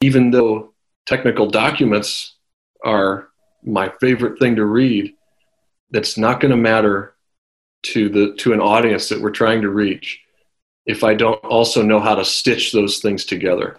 even though technical documents are my favorite thing to read, that's not going to matter to the to an audience that we're trying to reach if I don't also know how to stitch those things together.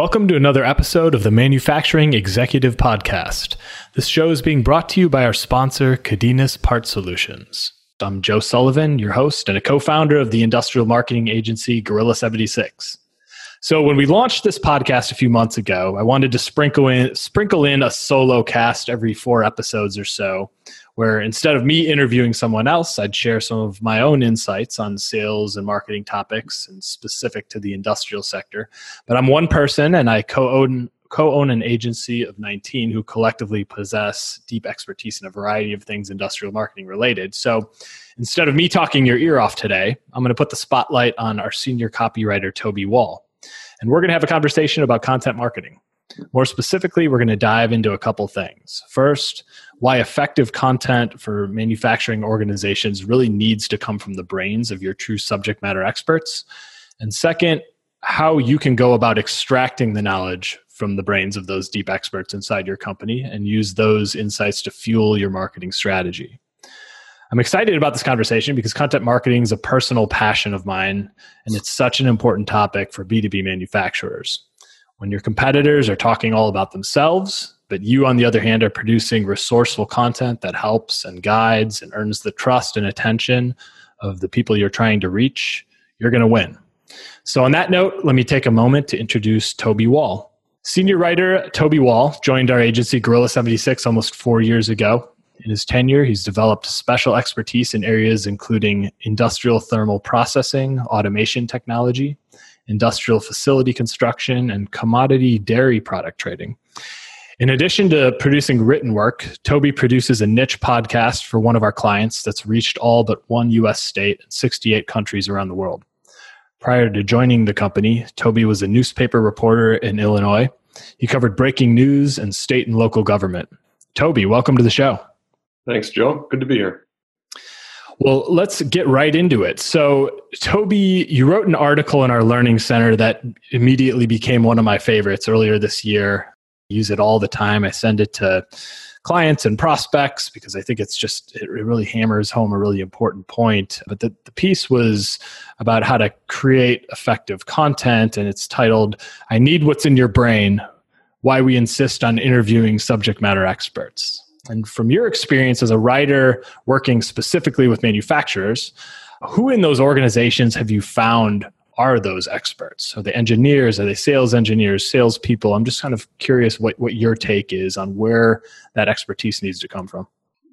Welcome to another episode of the Manufacturing Executive Podcast. This show is being brought to you by our sponsor, Cadenas Part Solutions. I'm Joe Sullivan, your host and a co founder of the industrial marketing agency Gorilla 76. So, when we launched this podcast a few months ago, I wanted to sprinkle in, sprinkle in a solo cast every four episodes or so where instead of me interviewing someone else, I'd share some of my own insights on sales and marketing topics and specific to the industrial sector. But I'm one person and I co-own co-own an agency of 19 who collectively possess deep expertise in a variety of things industrial marketing related. So instead of me talking your ear off today, I'm going to put the spotlight on our senior copywriter Toby Wall. And we're going to have a conversation about content marketing. More specifically, we're going to dive into a couple things. First, why effective content for manufacturing organizations really needs to come from the brains of your true subject matter experts. And second, how you can go about extracting the knowledge from the brains of those deep experts inside your company and use those insights to fuel your marketing strategy. I'm excited about this conversation because content marketing is a personal passion of mine, and it's such an important topic for B2B manufacturers. When your competitors are talking all about themselves, but you, on the other hand, are producing resourceful content that helps and guides and earns the trust and attention of the people you're trying to reach, you're going to win. So, on that note, let me take a moment to introduce Toby Wall. Senior writer Toby Wall joined our agency Gorilla 76 almost four years ago. In his tenure, he's developed special expertise in areas including industrial thermal processing, automation technology, industrial facility construction, and commodity dairy product trading. In addition to producing written work, Toby produces a niche podcast for one of our clients that's reached all but one US state and 68 countries around the world. Prior to joining the company, Toby was a newspaper reporter in Illinois. He covered breaking news and state and local government. Toby, welcome to the show. Thanks, Joe. Good to be here. Well, let's get right into it. So, Toby, you wrote an article in our Learning Center that immediately became one of my favorites earlier this year use it all the time. I send it to clients and prospects because I think it's just, it really hammers home a really important point. But the, the piece was about how to create effective content, and it's titled, I Need What's in Your Brain Why We Insist on Interviewing Subject Matter Experts. And from your experience as a writer working specifically with manufacturers, who in those organizations have you found are those experts? Are they engineers? Are they sales engineers, salespeople? I'm just kind of curious what, what your take is on where that expertise needs to come from.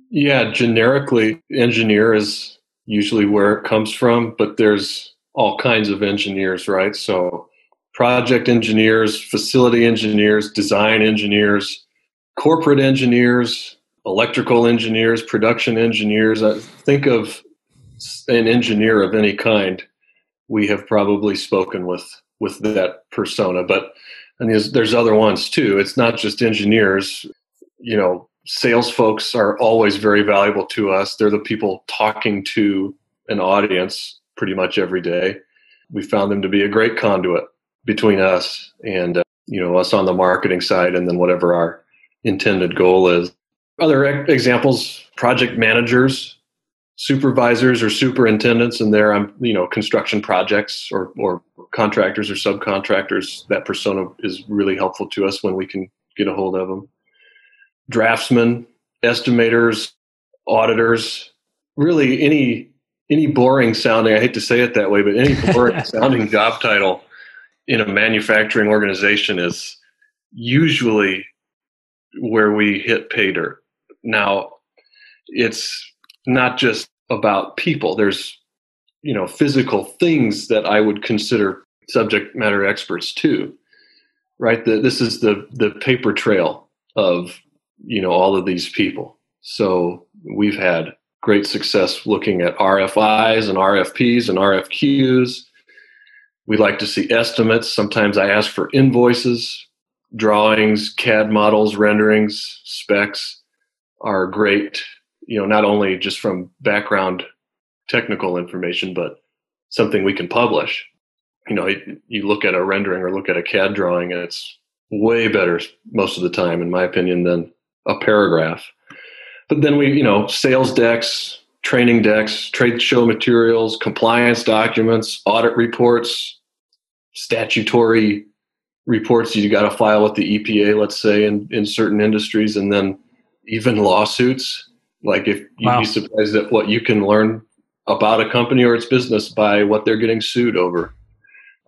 Yeah, generically, engineer is usually where it comes from, but there's all kinds of engineers, right? So, project engineers, facility engineers, design engineers, corporate engineers, electrical engineers, production engineers. I think of an engineer of any kind we have probably spoken with with that persona. But and there's, there's other ones too. It's not just engineers. You know, sales folks are always very valuable to us. They're the people talking to an audience pretty much every day. We found them to be a great conduit between us and uh, you know us on the marketing side, and then whatever our intended goal is. Other examples: project managers supervisors or superintendents and their um, you know construction projects or, or contractors or subcontractors. That persona is really helpful to us when we can get a hold of them draftsmen estimators auditors. Really any any boring sounding i hate to say it that way but any boring sounding job title in a manufacturing organization is usually where we hit pay dirt now it's not just about people. There's, you know, physical things that I would consider subject matter experts too, right? The, this is the the paper trail of you know all of these people. So we've had great success looking at RFIs and RFPs and RFQs. We like to see estimates. Sometimes I ask for invoices, drawings, CAD models, renderings, specs are great. You know, not only just from background technical information, but something we can publish. You know, you look at a rendering or look at a CAD drawing, and it's way better most of the time, in my opinion, than a paragraph. But then we, you know, sales decks, training decks, trade show materials, compliance documents, audit reports, statutory reports you got to file with the EPA, let's say, in, in certain industries, and then even lawsuits. Like if you'd wow. be surprised at what you can learn about a company or its business by what they're getting sued over.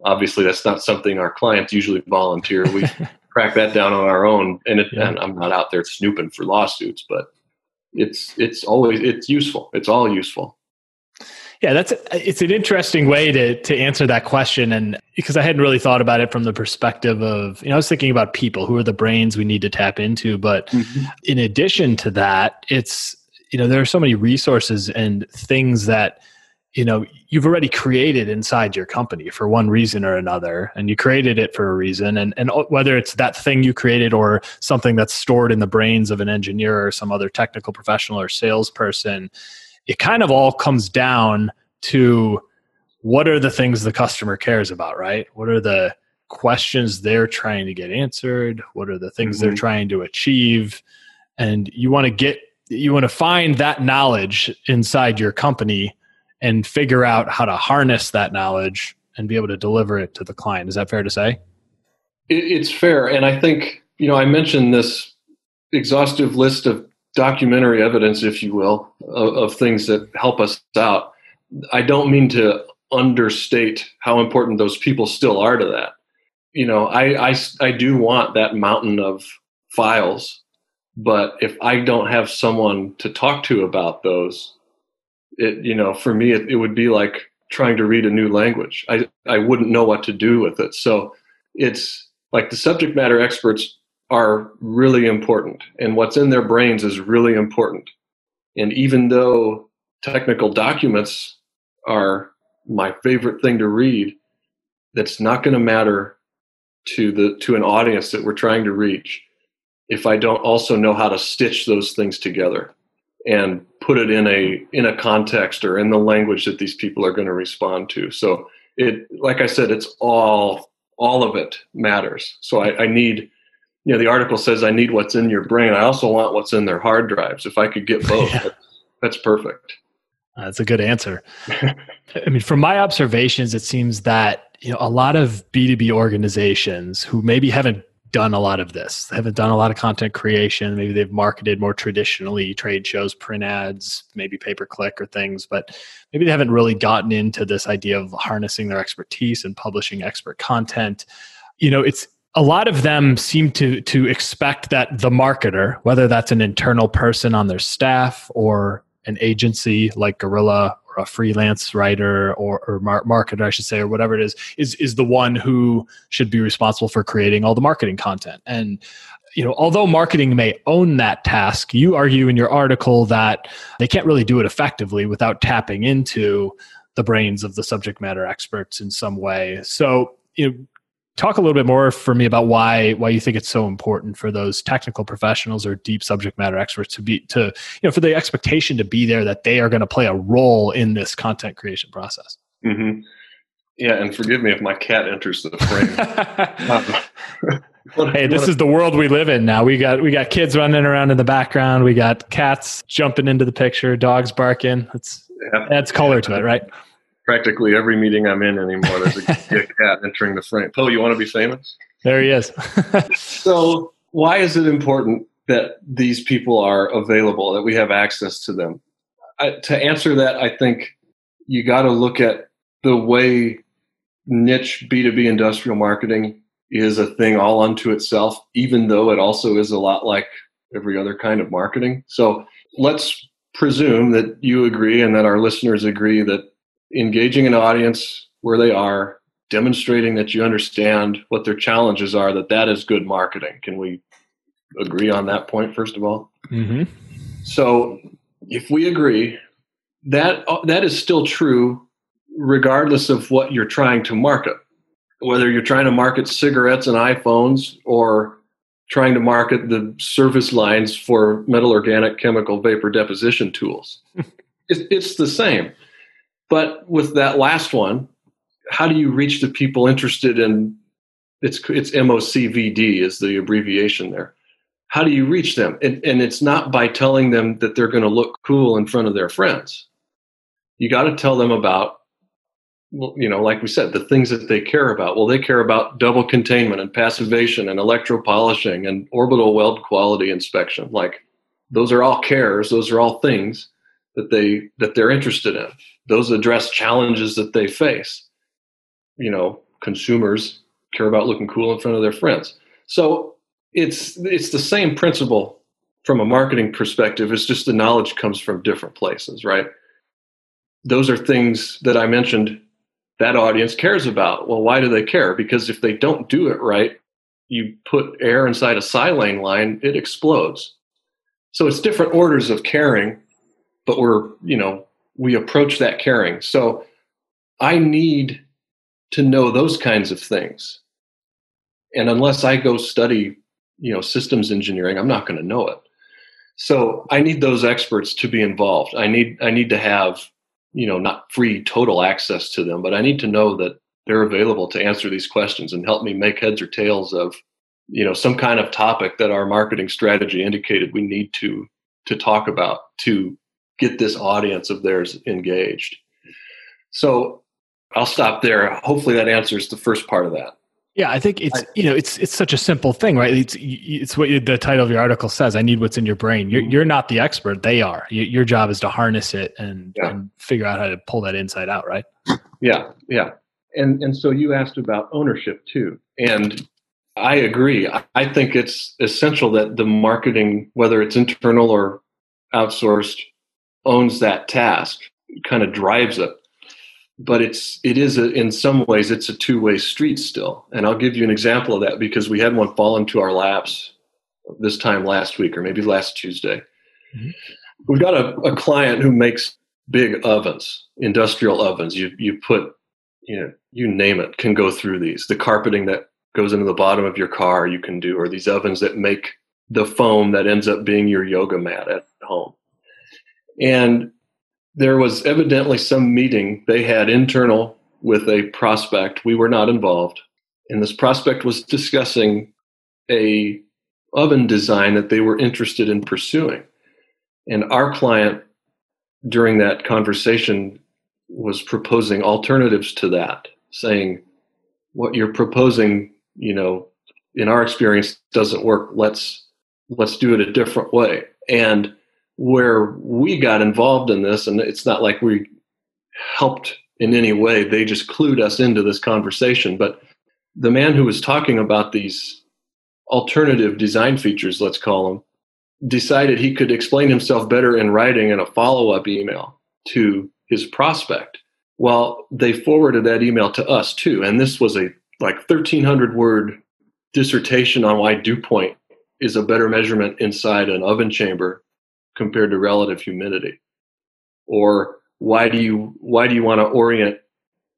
Obviously, that's not something our clients usually volunteer. We crack that down on our own, and, it, yeah. and I'm not out there snooping for lawsuits, but it's it's always it's useful. It's all useful. Yeah, that's it's an interesting way to to answer that question, and because I hadn't really thought about it from the perspective of you know I was thinking about people who are the brains we need to tap into, but mm-hmm. in addition to that, it's you know there are so many resources and things that you know you've already created inside your company for one reason or another. And you created it for a reason. And and whether it's that thing you created or something that's stored in the brains of an engineer or some other technical professional or salesperson it kind of all comes down to what are the things the customer cares about right what are the questions they're trying to get answered what are the things mm-hmm. they're trying to achieve and you want to get you want to find that knowledge inside your company and figure out how to harness that knowledge and be able to deliver it to the client. Is that fair to say? It's fair. And I think, you know, I mentioned this exhaustive list of documentary evidence, if you will, of, of things that help us out. I don't mean to understate how important those people still are to that. You know, I, I, I do want that mountain of files, but if I don't have someone to talk to about those, it you know for me it, it would be like trying to read a new language i i wouldn't know what to do with it so it's like the subject matter experts are really important and what's in their brains is really important and even though technical documents are my favorite thing to read that's not going to matter to the to an audience that we're trying to reach if i don't also know how to stitch those things together and put it in a in a context or in the language that these people are going to respond to. So it like i said it's all all of it matters. So I, I need you know the article says i need what's in your brain i also want what's in their hard drives if i could get both yeah. that's perfect that's a good answer i mean from my observations it seems that you know a lot of b2b organizations who maybe haven't done a lot of this. Haven't done a lot of content creation. Maybe they've marketed more traditionally, trade shows, print ads, maybe pay per click or things, but maybe they haven't really gotten into this idea of harnessing their expertise and publishing expert content. You know, it's a lot of them seem to to expect that the marketer, whether that's an internal person on their staff or an agency like Gorilla or a freelance writer or, or mar- marketer, I should say, or whatever it is, is is the one who should be responsible for creating all the marketing content. And you know, although marketing may own that task, you argue in your article that they can't really do it effectively without tapping into the brains of the subject matter experts in some way. So, you know, talk a little bit more for me about why why you think it's so important for those technical professionals or deep subject matter experts to be to you know for the expectation to be there that they are going to play a role in this content creation process. Mm-hmm. yeah and forgive me if my cat enters the frame. Um, hey this is the world we live in now. We got we got kids running around in the background. We got cats jumping into the picture dogs barking. It's yeah. adds color to it right practically every meeting I'm in anymore. There's a, a cat entering the frame. Poe, you want to be famous? There he is. so, why is it important that these people are available, that we have access to them? I, to answer that, I think you got to look at the way niche B2B industrial marketing is a thing all unto itself, even though it also is a lot like every other kind of marketing. So, let's presume that you agree and that our listeners agree that engaging an audience where they are, demonstrating that you understand what their challenges are, that that is good marketing. Can we agree on that point first of all? Mm-hmm. So, if we agree, that that is still true regardless of what you're trying to market. Whether you're trying to market cigarettes and iPhones or trying to market the service lines for metal organic chemical vapor deposition tools. it's, it's the same. But with that last one, how do you reach the people interested in it's it's MOCVD is the abbreviation there. How do you reach them? And, and it's not by telling them that they're going to look cool in front of their friends. You got to tell them about you know, like we said, the things that they care about. Well, they care about double containment and passivation and electropolishing and orbital weld quality inspection. Like those are all cares. Those are all things that they that they're interested in. Those address challenges that they face. You know, consumers care about looking cool in front of their friends. So it's it's the same principle from a marketing perspective. It's just the knowledge comes from different places, right? Those are things that I mentioned that audience cares about. Well, why do they care? Because if they don't do it right, you put air inside a silane line, it explodes. So it's different orders of caring, but we're, you know, we approach that caring. So I need to know those kinds of things. And unless I go study, you know, systems engineering, I'm not going to know it. So I need those experts to be involved. I need I need to have you know not free total access to them but i need to know that they're available to answer these questions and help me make heads or tails of you know some kind of topic that our marketing strategy indicated we need to to talk about to get this audience of theirs engaged so i'll stop there hopefully that answers the first part of that yeah, I think it's you know it's it's such a simple thing, right? It's it's what the title of your article says. I need what's in your brain. You're mm-hmm. you're not the expert; they are. Your job is to harness it and, yeah. and figure out how to pull that inside out, right? Yeah, yeah. And and so you asked about ownership too, and I agree. I think it's essential that the marketing, whether it's internal or outsourced, owns that task, kind of drives it. But it's it is a, in some ways it's a two-way street still. And i'll give you an example of that because we had one fall into our laps this time last week or maybe last tuesday. Mm-hmm. we've got a, a client who makes big ovens industrial ovens. You you put you know you name it can go through these. The carpeting that goes into the bottom of your car you can do or these ovens that make the foam that ends up being your yoga mat at home and there was evidently some meeting they had internal with a prospect. We were not involved. And this prospect was discussing a oven design that they were interested in pursuing. And our client during that conversation was proposing alternatives to that, saying, what you're proposing, you know, in our experience doesn't work. Let's let's do it a different way. And where we got involved in this, and it's not like we helped in any way, they just clued us into this conversation. But the man who was talking about these alternative design features, let's call them, decided he could explain himself better in writing in a follow up email to his prospect. Well, they forwarded that email to us too. And this was a like 1300 word dissertation on why dew point is a better measurement inside an oven chamber compared to relative humidity? Or why do you why do you want to orient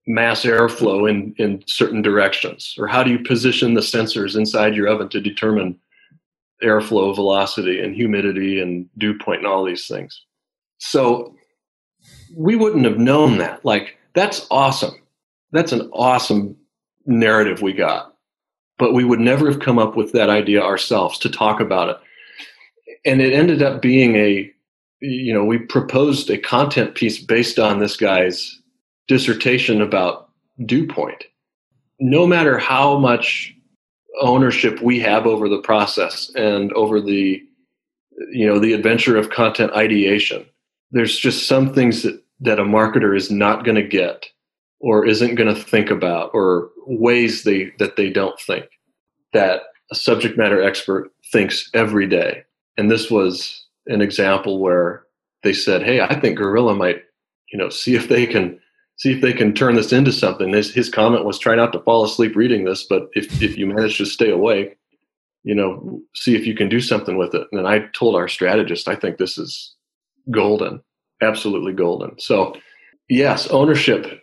mass airflow in, in certain directions? Or how do you position the sensors inside your oven to determine airflow velocity and humidity and dew point and all these things? So we wouldn't have known that. Like, that's awesome. That's an awesome narrative we got. But we would never have come up with that idea ourselves to talk about it and it ended up being a you know we proposed a content piece based on this guy's dissertation about dew point no matter how much ownership we have over the process and over the you know the adventure of content ideation there's just some things that that a marketer is not going to get or isn't going to think about or ways they that they don't think that a subject matter expert thinks every day and this was an example where they said, "Hey, I think Gorilla might, you know, see if they can see if they can turn this into something." His, his comment was, "Try not to fall asleep reading this, but if if you manage to stay awake, you know, see if you can do something with it." And I told our strategist, "I think this is golden, absolutely golden." So, yes, ownership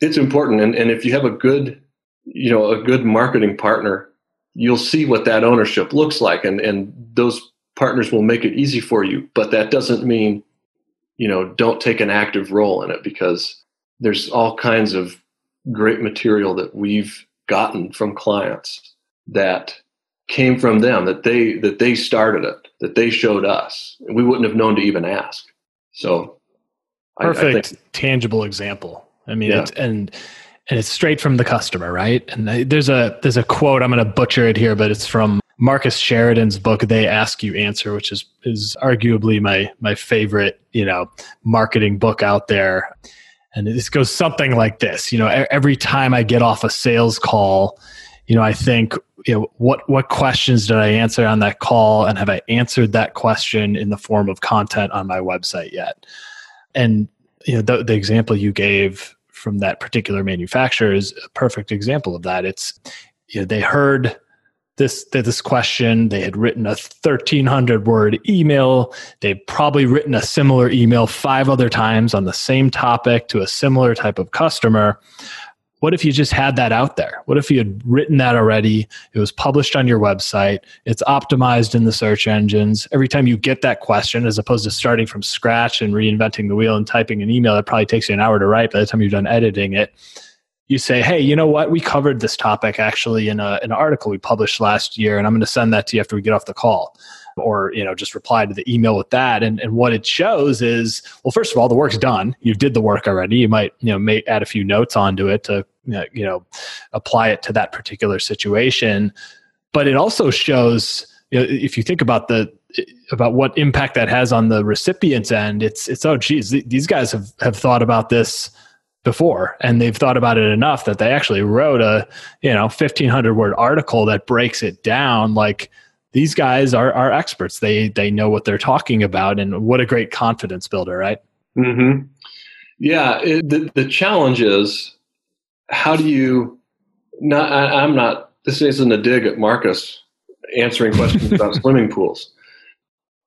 it's important, and and if you have a good, you know, a good marketing partner, you'll see what that ownership looks like, and and those partners will make it easy for you. But that doesn't mean you know don't take an active role in it because there's all kinds of great material that we've gotten from clients that came from them that they that they started it that they showed us we wouldn't have known to even ask so perfect I, I tangible example i mean yeah. it's and and it's straight from the customer right and there's a there's a quote i'm going to butcher it here but it's from Marcus Sheridan's book "They Ask You Answer," which is is arguably my my favorite, you know, marketing book out there. And this goes something like this: you know, every time I get off a sales call, you know, I think, you know, what what questions did I answer on that call, and have I answered that question in the form of content on my website yet? And you know, the, the example you gave from that particular manufacturer is a perfect example of that. It's you know, they heard this this question. They had written a 1300 word email. They've probably written a similar email five other times on the same topic to a similar type of customer. What if you just had that out there? What if you had written that already? It was published on your website. It's optimized in the search engines. Every time you get that question, as opposed to starting from scratch and reinventing the wheel and typing an email that probably takes you an hour to write by the time you're done editing it, you say, hey, you know what? We covered this topic actually in a, an article we published last year, and I'm going to send that to you after we get off the call. Or, you know, just reply to the email with that. And, and what it shows is, well, first of all, the work's done. You did the work already. You might, you know, may add a few notes onto it to, you know, apply it to that particular situation. But it also shows, you know, if you think about the, about what impact that has on the recipient's end, it's, it's, oh, geez, these guys have, have thought about this before and they've thought about it enough that they actually wrote a you know 1500 word article that breaks it down like these guys are are experts. They they know what they're talking about and what a great confidence builder right? Mm-hmm. yeah it, the, the challenge is how do you not I, i'm not this isn't a dig at marcus answering questions about swimming pools.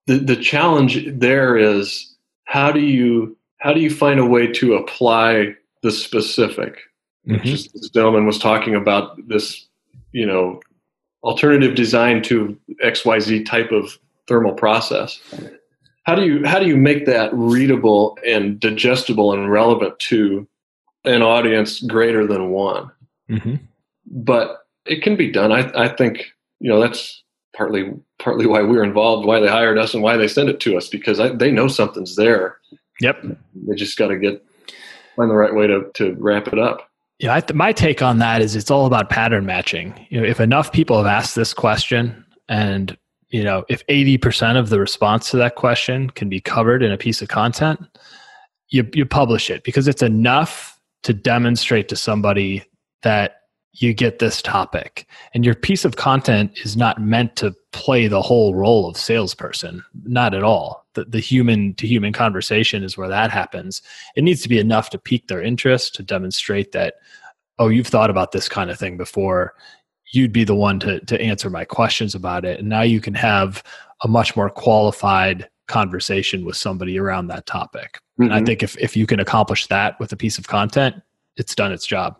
The the challenge there is how do you how do you find a way to apply the specific. Mm-hmm. Just this gentleman was talking about this, you know, alternative design to XYZ type of thermal process. How do you how do you make that readable and digestible and relevant to an audience greater than one? Mm-hmm. But it can be done. I, I think you know that's partly partly why we're involved, why they hired us, and why they send it to us because I, they know something's there. Yep. They just got to get find the right way to, to wrap it up. Yeah, th- my take on that is it's all about pattern matching. You know, if enough people have asked this question, and you know, if eighty percent of the response to that question can be covered in a piece of content, you you publish it because it's enough to demonstrate to somebody that you get this topic. And your piece of content is not meant to play the whole role of salesperson, not at all. The, the human to human conversation is where that happens. It needs to be enough to pique their interest, to demonstrate that, oh, you've thought about this kind of thing before. You'd be the one to, to answer my questions about it. And now you can have a much more qualified conversation with somebody around that topic. Mm-hmm. And I mm-hmm. think if, if you can accomplish that with a piece of content, it's done its job.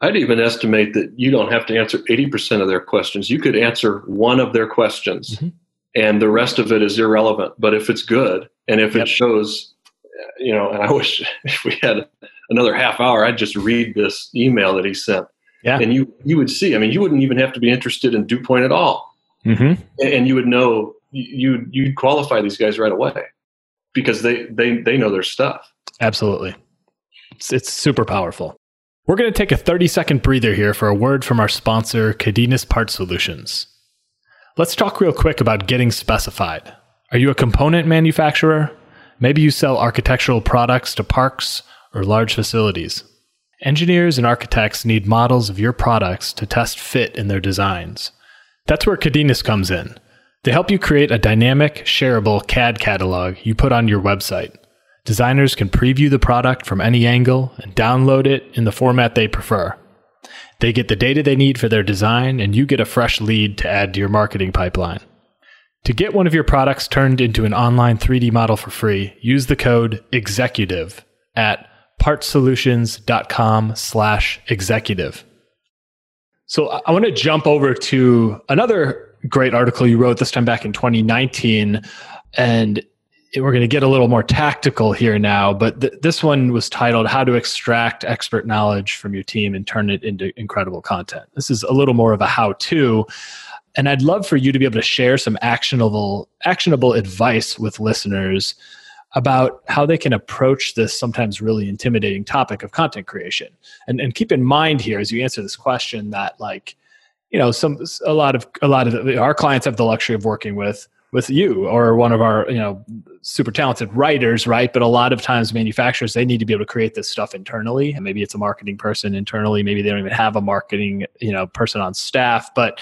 I'd even estimate that you don't have to answer 80% of their questions. You could answer one of their questions mm-hmm. and the rest of it is irrelevant. But if it's good and if yep. it shows, you know, and I wish if we had another half hour, I'd just read this email that he sent. Yeah. And you, you would see, I mean, you wouldn't even have to be interested in dew point at all. Mm-hmm. And you would know, you, you'd qualify these guys right away because they, they, they know their stuff. Absolutely. It's, it's super powerful. We're going to take a 30 second breather here for a word from our sponsor, Cadenas Part Solutions. Let's talk real quick about getting specified. Are you a component manufacturer? Maybe you sell architectural products to parks or large facilities. Engineers and architects need models of your products to test fit in their designs. That's where Cadenas comes in. They help you create a dynamic, shareable CAD catalog you put on your website. Designers can preview the product from any angle and download it in the format they prefer. They get the data they need for their design, and you get a fresh lead to add to your marketing pipeline. To get one of your products turned into an online 3D model for free, use the code EXECUTIVE at partsolutions.com slash executive. So I want to jump over to another great article you wrote this time back in 2019. And we're going to get a little more tactical here now, but th- this one was titled How to Extract Expert Knowledge from Your Team and Turn It into Incredible Content. This is a little more of a how to. And I'd love for you to be able to share some actionable actionable advice with listeners about how they can approach this sometimes really intimidating topic of content creation. And, and keep in mind here as you answer this question that like, you know, some a lot of a lot of our clients have the luxury of working with with you or one of our you know super talented writers right but a lot of times manufacturers they need to be able to create this stuff internally and maybe it's a marketing person internally maybe they don't even have a marketing you know person on staff but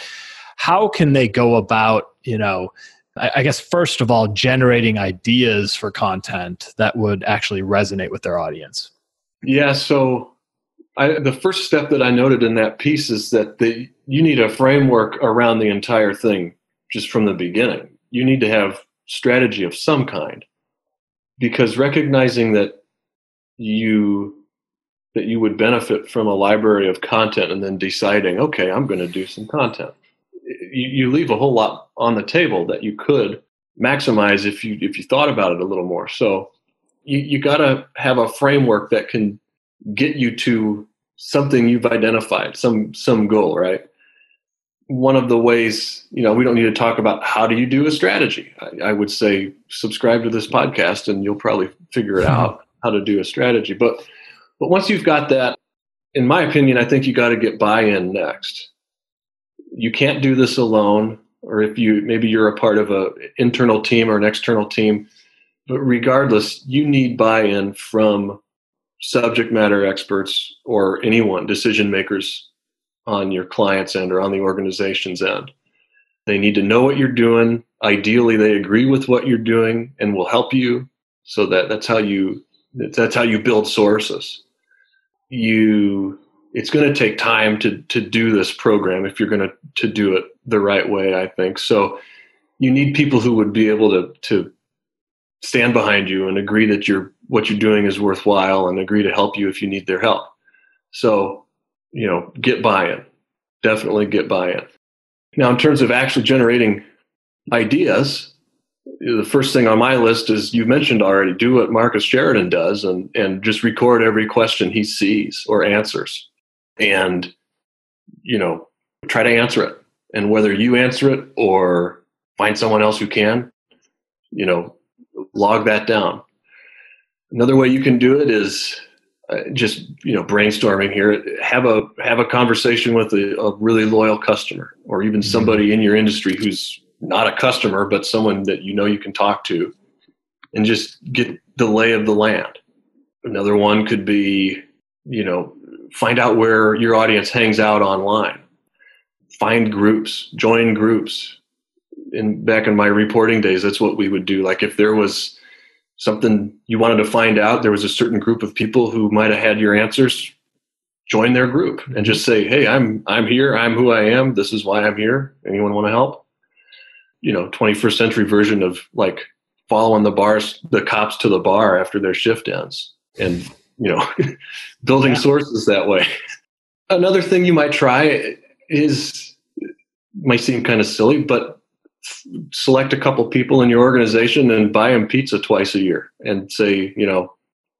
how can they go about you know I guess first of all, generating ideas for content that would actually resonate with their audience. Yeah. So I, the first step that I noted in that piece is that the, you need a framework around the entire thing just from the beginning. You need to have strategy of some kind because recognizing that you that you would benefit from a library of content and then deciding, okay, I'm going to do some content you, you leave a whole lot on the table that you could maximize if you if you thought about it a little more. So you, you got to have a framework that can get you to something you've identified, some some goal, right? One of the ways, you know, we don't need to talk about how do you do a strategy. I, I would say subscribe to this podcast and you'll probably figure it out how to do a strategy. But but once you've got that, in my opinion, I think you got to get buy-in next you can't do this alone or if you maybe you're a part of a internal team or an external team but regardless you need buy-in from subject matter experts or anyone decision makers on your client's end or on the organization's end. They need to know what you're doing. Ideally they agree with what you're doing and will help you so that that's how you that's how you build sources. You it's going to take time to to do this program if you're going to to do it the right way i think. So you need people who would be able to to stand behind you and agree that you're what you're doing is worthwhile and agree to help you if you need their help. So you know get buy-in. Definitely get buy-in. Now in terms of actually generating ideas the first thing on my list is you mentioned already do what marcus sheridan does and and just record every question he sees or answers. And you know try to answer it. And whether you answer it or find someone else who can you know log that down. Another way you can do it is uh, just you know brainstorming here have a have a conversation with a, a really loyal customer or even mm-hmm. somebody in your industry who's not a customer but someone that you know you can talk to and just get the lay of the land. Another one could be you know find out where your audience hangs out online. Find groups join groups. In back in my reporting days that's what we would do. Like if there was something you wanted to find out there was a certain group of people who might have had your answers join their group and just say hey i'm i'm here i'm who i am this is why i'm here anyone want to help you know 21st century version of like following the bars the cops to the bar after their shift ends and you know, building yeah. sources that way. Another thing you might try is might seem kind of silly, but select a couple people in your organization and buy them pizza twice a year and say, you know,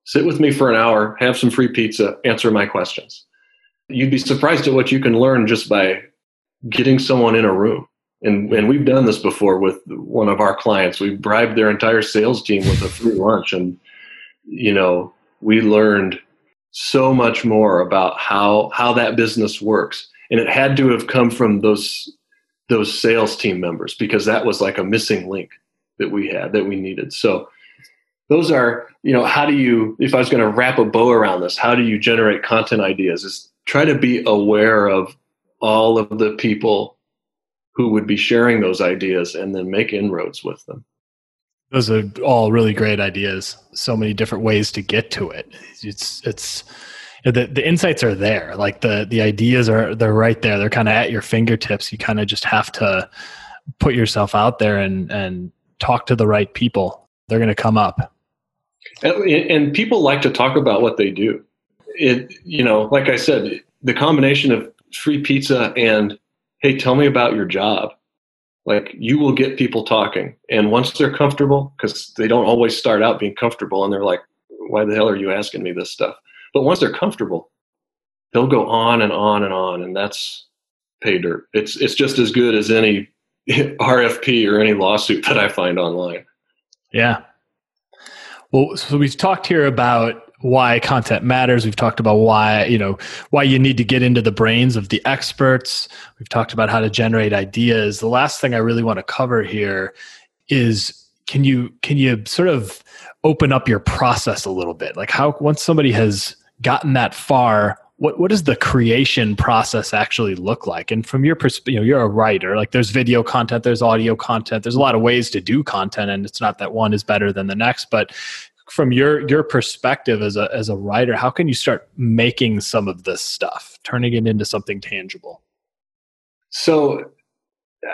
sit with me for an hour, have some free pizza, answer my questions. You'd be surprised at what you can learn just by getting someone in a room. And, and we've done this before with one of our clients. We bribed their entire sales team with a free lunch and, you know, we learned so much more about how how that business works and it had to have come from those those sales team members because that was like a missing link that we had that we needed so those are you know how do you if i was going to wrap a bow around this how do you generate content ideas is try to be aware of all of the people who would be sharing those ideas and then make inroads with them. Those are all really great ideas. So many different ways to get to it. It's it's the the insights are there. Like the the ideas are they're right there. They're kind of at your fingertips. You kind of just have to put yourself out there and and talk to the right people. They're going to come up. And, and people like to talk about what they do. It you know, like I said, the combination of free pizza and hey, tell me about your job. Like you will get people talking. And once they're comfortable, because they don't always start out being comfortable and they're like, why the hell are you asking me this stuff? But once they're comfortable, they'll go on and on and on. And that's pay dirt. It's, it's just as good as any RFP or any lawsuit that I find online. Yeah. Well, so we've talked here about why content matters. We've talked about why, you know, why you need to get into the brains of the experts. We've talked about how to generate ideas. The last thing I really want to cover here is can you can you sort of open up your process a little bit? Like how once somebody has gotten that far, what what does the creation process actually look like? And from your perspective, you know, you're a writer. Like there's video content, there's audio content, there's a lot of ways to do content, and it's not that one is better than the next. But from your your perspective as a as a writer, how can you start making some of this stuff, turning it into something tangible? So,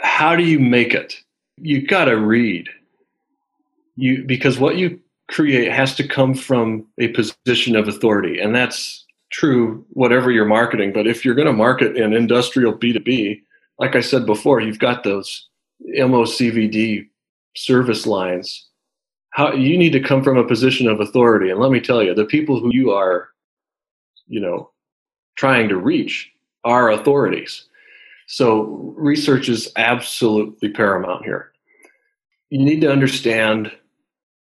how do you make it? You got to read. You because what you create has to come from a position of authority, and that's true whatever you're marketing. But if you're going to market in industrial B2B, like I said before, you've got those MOCVD service lines. How you need to come from a position of authority. And let me tell you the people who you are you know trying to reach are authorities. So research is absolutely paramount here. You need to understand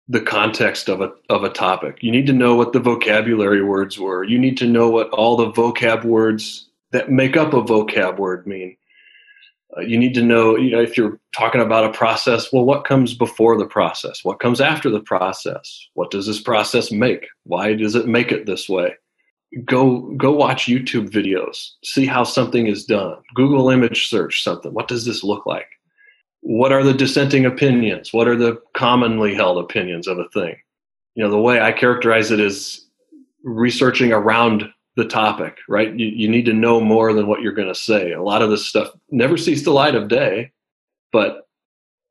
the context of a of a topic you need to know what the vocabulary words were you need to know what all the vocab words that make up a vocab word mean uh, you need to know, you know, if you're talking about a process, well, what comes before the process? What comes after the process? What does this process make? Why does it make it this way? Go go watch YouTube videos. See how something is done. Google image search something. What does this look like? What are the dissenting opinions? What are the commonly held opinions of a thing? You know, the way I characterize it is researching around the topic, right? You, you need to know more than what you're going to say. A lot of this stuff never sees the light of day, but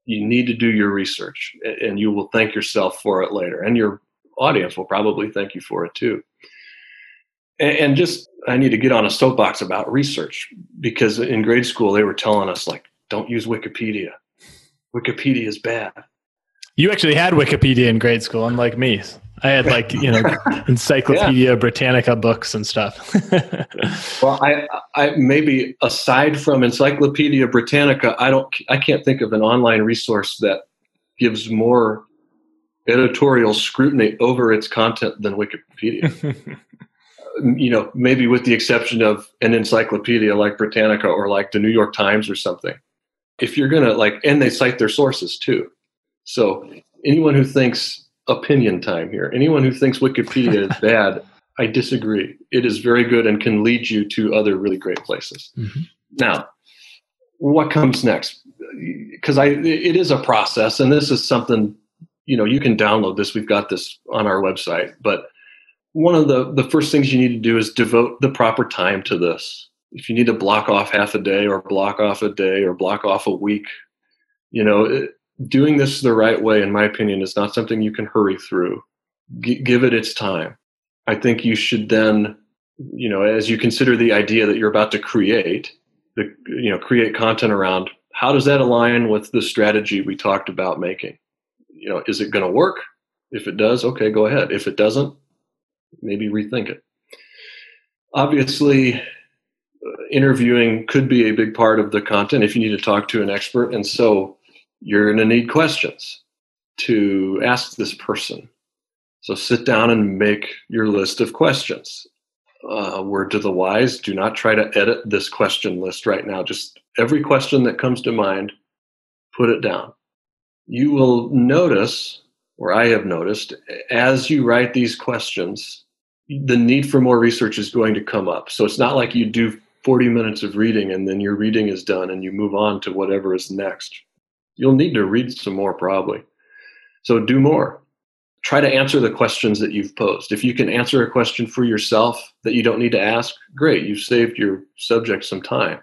you need to do your research and you will thank yourself for it later. And your audience will probably thank you for it too. And, and just, I need to get on a soapbox about research because in grade school they were telling us, like, don't use Wikipedia. Wikipedia is bad. You actually had Wikipedia in grade school, unlike me. I had like you know Encyclopedia yeah. Britannica books and stuff. well, I, I maybe aside from Encyclopedia Britannica, I don't, I can't think of an online resource that gives more editorial scrutiny over its content than Wikipedia. Uh, you know, maybe with the exception of an encyclopedia like Britannica or like the New York Times or something. If you're gonna like, and they cite their sources too. So anyone who thinks opinion time here. Anyone who thinks Wikipedia is bad, I disagree. It is very good and can lead you to other really great places. Mm-hmm. Now, what comes next? Because I, it is a process, and this is something you know you can download this. We've got this on our website, but one of the the first things you need to do is devote the proper time to this. If you need to block off half a day, or block off a day, or block off a week, you know, doing this the right way, in my opinion, is not something you can hurry through. G- give it its time. I think you should then, you know, as you consider the idea that you're about to create, the, you know, create content around, how does that align with the strategy we talked about making? You know, is it going to work? If it does, okay, go ahead. If it doesn't, maybe rethink it. Obviously, interviewing could be a big part of the content if you need to talk to an expert. And so you're going to need questions to ask this person. So sit down and make your list of questions. Uh, word to the wise do not try to edit this question list right now. Just every question that comes to mind, put it down. You will notice, or I have noticed, as you write these questions, the need for more research is going to come up. So it's not like you do 40 minutes of reading and then your reading is done and you move on to whatever is next. You'll need to read some more probably. So do more. Try to answer the questions that you've posed. If you can answer a question for yourself that you don't need to ask, great, you've saved your subject some time.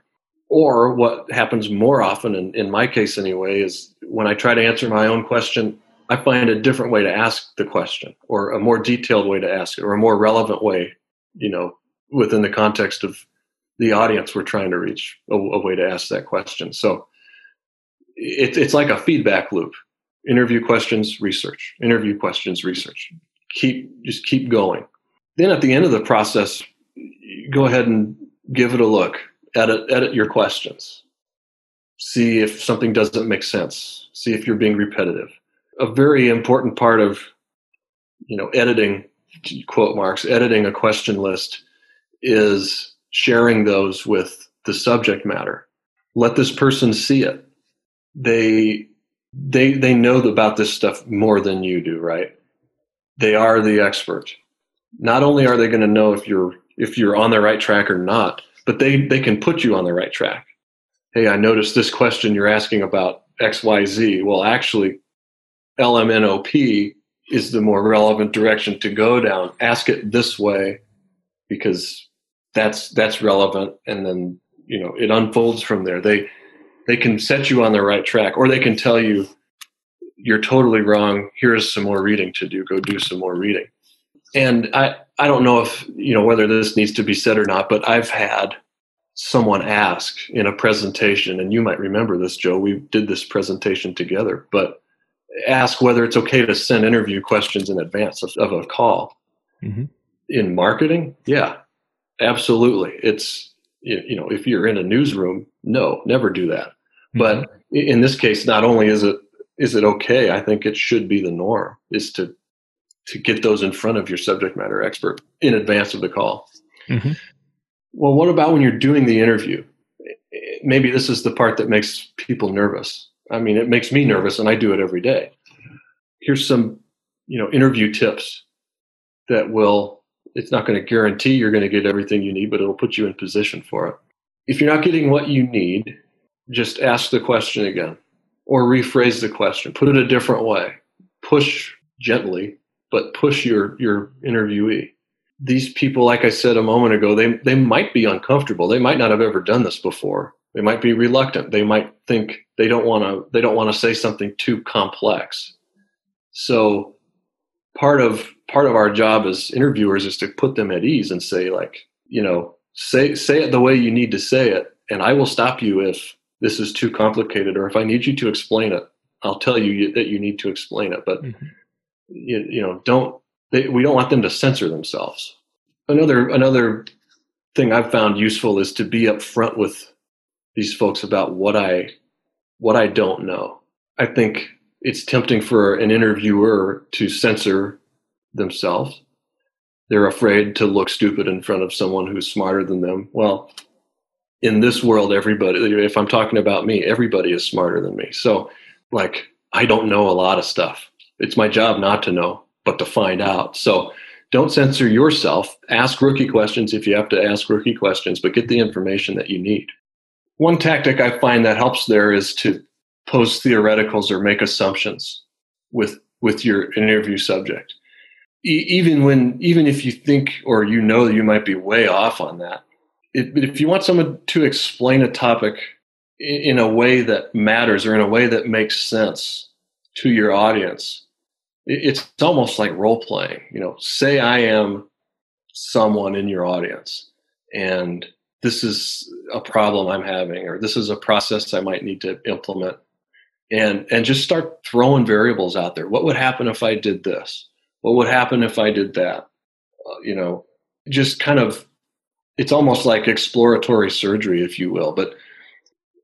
Or what happens more often, in, in my case anyway, is when I try to answer my own question, I find a different way to ask the question or a more detailed way to ask it or a more relevant way, you know, within the context of the audience we're trying to reach, a, a way to ask that question. So it, it's like a feedback loop. Interview questions, research. Interview questions, research. Keep just keep going. Then at the end of the process, go ahead and give it a look. Edit edit your questions. See if something doesn't make sense. See if you're being repetitive a very important part of you know editing quote marks editing a question list is sharing those with the subject matter. Let this person see it. They they they know about this stuff more than you do right? They are the expert. Not only are they going to know if you're if you're on the right track or not but they they can put you on the right track. Hey i noticed this question you're asking about xyz well actually LMNOP is the more relevant direction to go down. Ask it this way because that's that's relevant and then you know it unfolds from there. They they can set you on the right track or they can tell you you're totally wrong. Here's some more reading to do. Go do some more reading. And I I don't know if you know whether this needs to be said or not, but I've had someone ask in a presentation and you might remember this Joe we did this presentation together but ask whether it's okay to send interview questions in advance of, of a call. Mm-hmm. In marketing, yeah, absolutely. It's you know if you're in a newsroom, no, never do that. Mm-hmm. But in this case, not only is it is it okay, I think it should be the norm is to to get those in front of your subject matter expert in advance of the call. Mm-hmm. Well, what about when you're doing the interview? Maybe this is the part that makes people nervous I mean, it makes me nervous, and I do it every day. Here's some, you know, interview tips that will. It's not going to guarantee you're going to get everything you need, but it'll put you in position for it. If you're not getting what you need, just ask the question again, or rephrase the question. Put it a different way. Push gently, but push your your interviewee. These people, like I said a moment ago, they they might be uncomfortable. They might not have ever done this before they might be reluctant. They might think they don't want to they don't want to say something too complex. So part of part of our job as interviewers is to put them at ease and say like, you know, say say it the way you need to say it and I will stop you if this is too complicated or if I need you to explain it, I'll tell you that you need to explain it, but mm-hmm. you, you know, don't they, we don't want them to censor themselves. Another another thing I've found useful is to be upfront with these folks about what I what I don't know. I think it's tempting for an interviewer to censor themselves. They're afraid to look stupid in front of someone who's smarter than them. Well, in this world, everybody, if I'm talking about me, everybody is smarter than me. So, like, I don't know a lot of stuff. It's my job not to know, but to find out. So, don't censor yourself. Ask rookie questions if you have to ask rookie questions, but get the information that you need. One tactic I find that helps there is to pose theoreticals or make assumptions with with your interview subject. E- even when even if you think or you know you might be way off on that, it, if you want someone to explain a topic in, in a way that matters or in a way that makes sense to your audience, it, it's almost like role playing. You know, say I am someone in your audience and this is a problem I'm having, or this is a process I might need to implement. And, and just start throwing variables out there. What would happen if I did this? What would happen if I did that? Uh, you know, just kind of, it's almost like exploratory surgery, if you will. But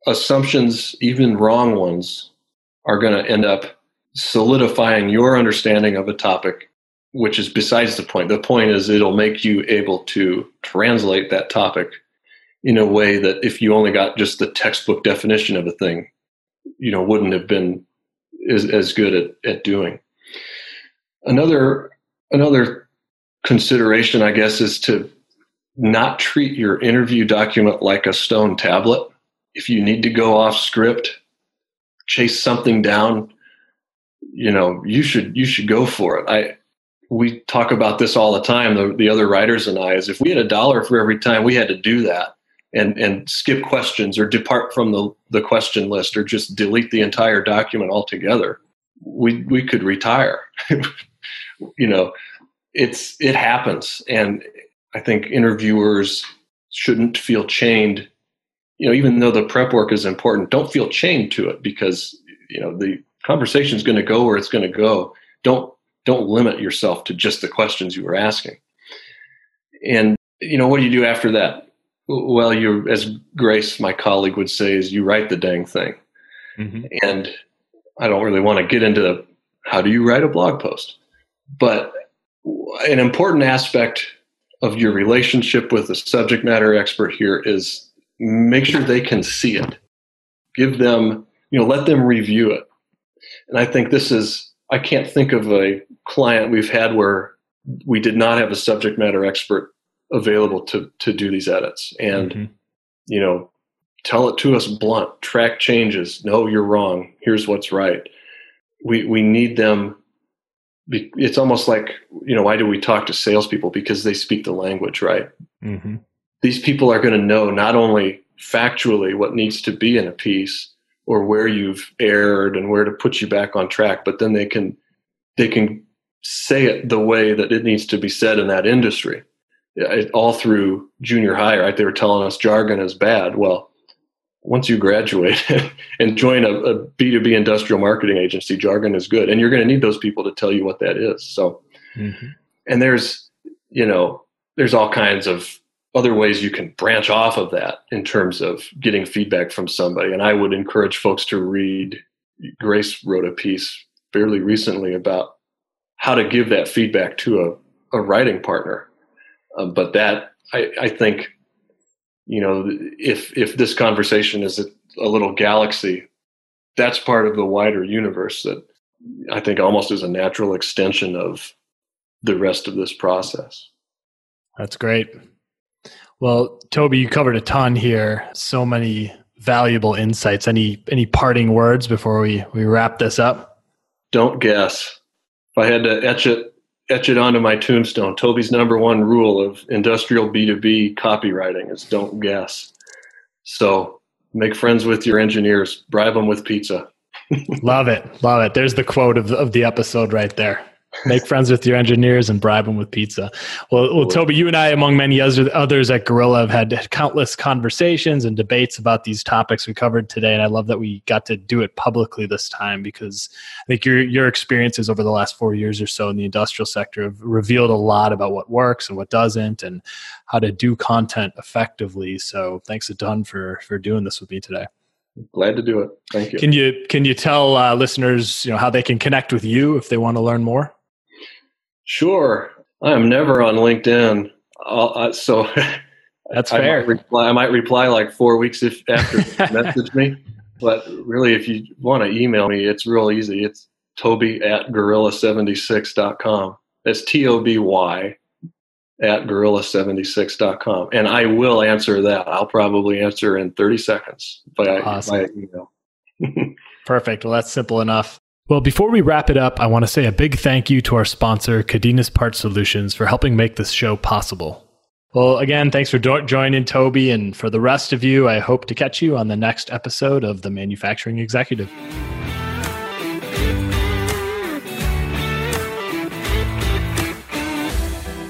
assumptions, even wrong ones, are going to end up solidifying your understanding of a topic, which is besides the point. The point is it'll make you able to translate that topic in a way that if you only got just the textbook definition of a thing, you know, wouldn't have been as, as good at, at doing. Another another consideration, I guess, is to not treat your interview document like a stone tablet. If you need to go off script, chase something down, you know, you should you should go for it. I we talk about this all the time, the, the other writers and I, is if we had a dollar for every time we had to do that and, and skip questions or depart from the, the question list or just delete the entire document altogether, we, we could retire. you know, it's, it happens. And I think interviewers shouldn't feel chained, you know, even though the prep work is important, don't feel chained to it because, you know, the conversation is going to go where it's going to go. Don't don't limit yourself to just the questions you were asking. And you know, what do you do after that? Well, you, as Grace, my colleague, would say, is you write the dang thing. Mm-hmm. And I don't really want to get into the, how do you write a blog post, but an important aspect of your relationship with the subject matter expert here is make sure they can see it. Give them, you know, let them review it. And I think this is, I can't think of a client we've had where we did not have a subject matter expert available to to do these edits and mm-hmm. you know tell it to us blunt track changes no you're wrong here's what's right we we need them it's almost like you know why do we talk to salespeople because they speak the language right mm-hmm. these people are going to know not only factually what needs to be in a piece or where you've erred and where to put you back on track but then they can they can say it the way that it needs to be said in that industry. It, all through junior high, right? They were telling us jargon is bad. Well, once you graduate and join a a B2B industrial marketing agency, jargon is good. And you're going to need those people to tell you what that is. So, mm-hmm. and there's, you know, there's all kinds of other ways you can branch off of that in terms of getting feedback from somebody. And I would encourage folks to read. Grace wrote a piece fairly recently about how to give that feedback to a, a writing partner. Um, but that I, I, think, you know, if if this conversation is a, a little galaxy, that's part of the wider universe that I think almost is a natural extension of the rest of this process. That's great. Well, Toby, you covered a ton here. So many valuable insights. Any any parting words before we we wrap this up? Don't guess. If I had to etch it etch it onto my tombstone, Toby's number one rule of industrial B2B copywriting is don't guess. So make friends with your engineers, bribe them with pizza. love it. Love it. There's the quote of of the episode right there. Make friends with your engineers and bribe them with pizza. Well, well, Toby, you and I, among many others at Gorilla, have had countless conversations and debates about these topics we covered today, and I love that we got to do it publicly this time because I think your your experiences over the last four years or so in the industrial sector have revealed a lot about what works and what doesn't, and how to do content effectively. So, thanks a ton for for doing this with me today. Glad to do it. Thank you. Can you can you tell uh, listeners you know how they can connect with you if they want to learn more? Sure. I am never on LinkedIn. Uh, so that's fair. I might, reply, I might reply like four weeks if after you message me. But really, if you want to email me, it's real easy. It's toby at gorilla76.com. That's T O B Y at gorilla76.com. And I will answer that. I'll probably answer in 30 seconds by, awesome. by email. Perfect. Well, that's simple enough. Well, before we wrap it up, I want to say a big thank you to our sponsor, Cadenas Part Solutions, for helping make this show possible. Well, again, thanks for joining Toby. And for the rest of you, I hope to catch you on the next episode of The Manufacturing Executive.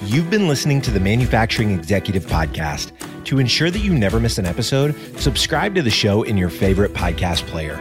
You've been listening to the Manufacturing Executive Podcast. To ensure that you never miss an episode, subscribe to the show in your favorite podcast player.